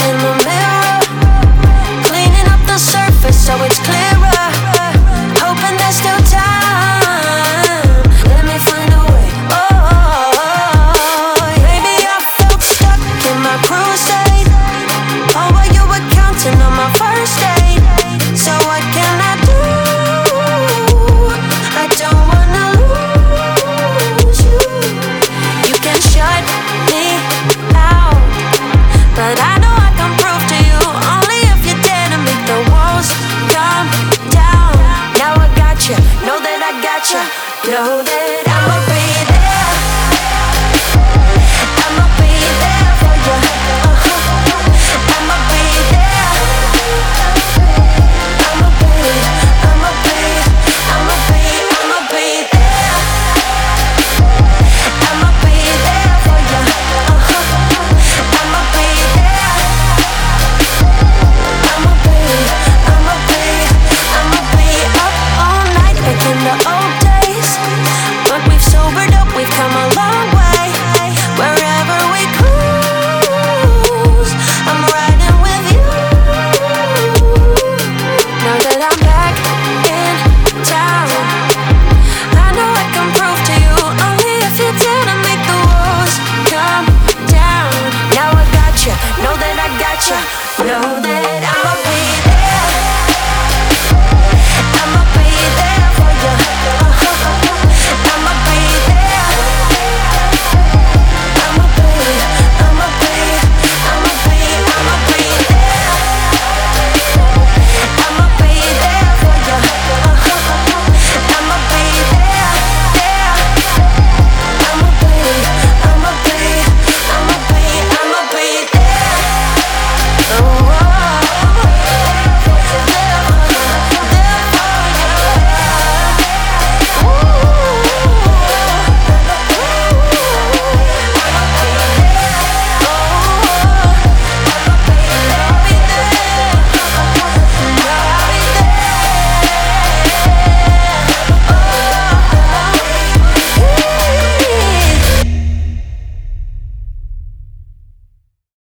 in the you. Know that.